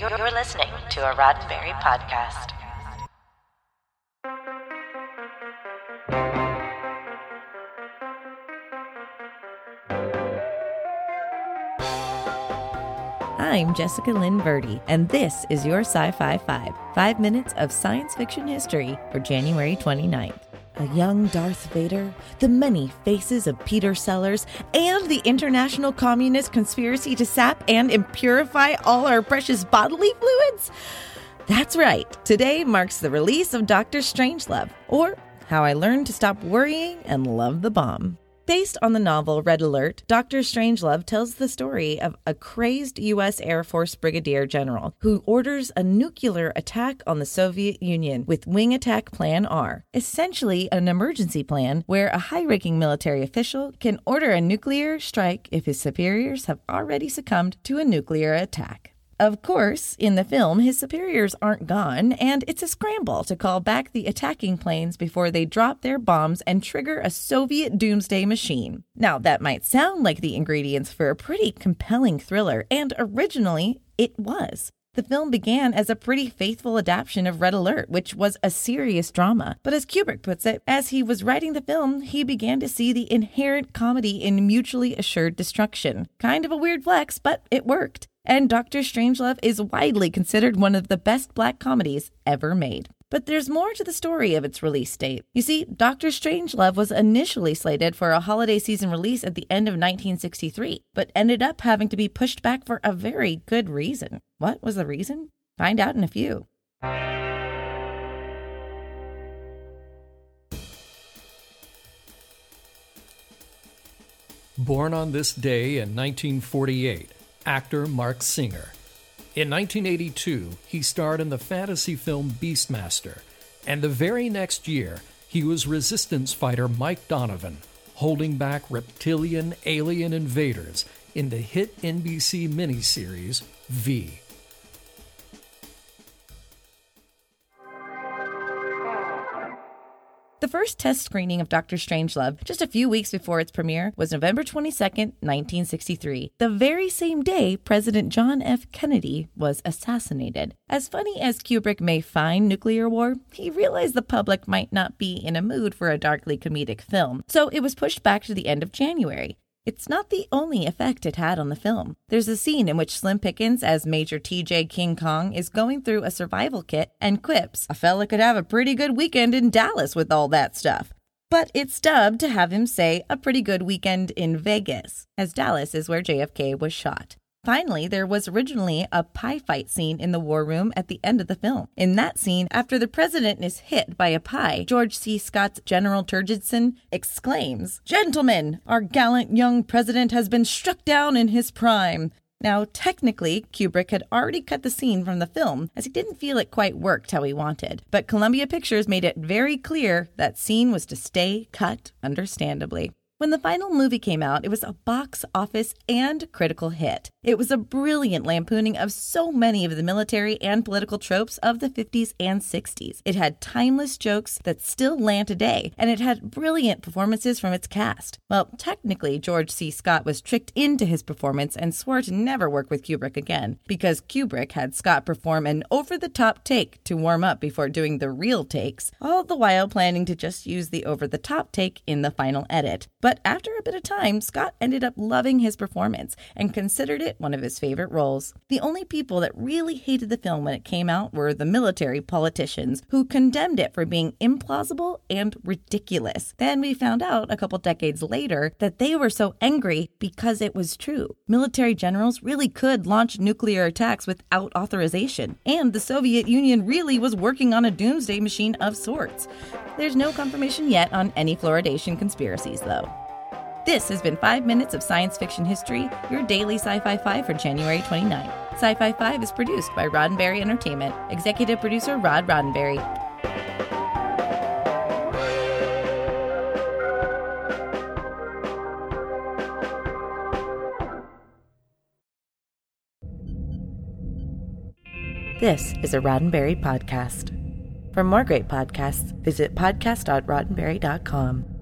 You're, listening to a Roddenberry podcast. I'm Jessica Lynn Verdi, and this is your Sci Fi 5, five minutes of science fiction history for January 29th. A young Darth Vader, the many faces of Peter Sellers, and the international communist conspiracy to sap and impurify all our precious bodily fluids? That's right. Today marks the release of Doctor Strangelove, or How I Learned to Stop Worrying and Love the Bomb. Based on the novel Red Alert, Dr. Strangelove tells the story of a crazed U.S. Air Force brigadier general who orders a nuclear attack on the Soviet Union with Wing Attack Plan R, essentially an emergency plan where a high ranking military official can order a nuclear strike if his superiors have already succumbed to a nuclear attack. Of course, in the film, his superiors aren't gone, and it's a scramble to call back the attacking planes before they drop their bombs and trigger a Soviet doomsday machine. Now, that might sound like the ingredients for a pretty compelling thriller, and originally it was. The film began as a pretty faithful adaptation of Red Alert, which was a serious drama. But as Kubrick puts it, as he was writing the film, he began to see the inherent comedy in mutually assured destruction. Kind of a weird flex, but it worked and Doctor Strangelove is widely considered one of the best black comedies ever made. But there's more to the story of its release date. You see, Doctor Strangelove was initially slated for a holiday season release at the end of 1963, but ended up having to be pushed back for a very good reason. What was the reason? Find out in a few. Born on this day in 1948, actor Marc Singer. In 1982, he starred in the fantasy film Beastmaster, and the very next year, he was resistance fighter Mike Donovan, holding back reptilian alien invaders in the hit NBC miniseries V. The first test screening of Doctor Strangelove, just a few weeks before its premiere, was November 22, 1963, the very same day President John F. Kennedy was assassinated. As funny as Kubrick may find nuclear war, he realized the public might not be in a mood for a darkly comedic film, so it was pushed back to the end of January. It's not the only effect it had on the film. There's a scene in which Slim Pickens, as Major TJ King Kong, is going through a survival kit and quips, A fella could have a pretty good weekend in Dallas with all that stuff. But it's dubbed to have him say a pretty good weekend in Vegas, as Dallas is where JFK was shot. Finally, there was originally a pie fight scene in the war room at the end of the film. In that scene, after the president is hit by a pie, George C. Scott's General Turgidson exclaims, Gentlemen, our gallant young president has been struck down in his prime. Now, technically, Kubrick had already cut the scene from the film as he didn't feel it quite worked how he wanted. But Columbia Pictures made it very clear that scene was to stay cut, understandably. When the final movie came out, it was a box office and critical hit. It was a brilliant lampooning of so many of the military and political tropes of the 50s and 60s. It had timeless jokes that still land today, and it had brilliant performances from its cast. Well, technically, George C. Scott was tricked into his performance and swore to never work with Kubrick again, because Kubrick had Scott perform an over the top take to warm up before doing the real takes, all the while planning to just use the over the top take in the final edit. But but after a bit of time, Scott ended up loving his performance and considered it one of his favorite roles. The only people that really hated the film when it came out were the military politicians, who condemned it for being implausible and ridiculous. Then we found out a couple decades later that they were so angry because it was true. Military generals really could launch nuclear attacks without authorization, and the Soviet Union really was working on a doomsday machine of sorts. There's no confirmation yet on any fluoridation conspiracies, though. This has been 5 Minutes of Science Fiction History, your daily Sci Fi 5 for January 29. Sci Fi 5 is produced by Roddenberry Entertainment, executive producer Rod Roddenberry. This is a Roddenberry podcast. For more great podcasts, visit podcast.roddenberry.com.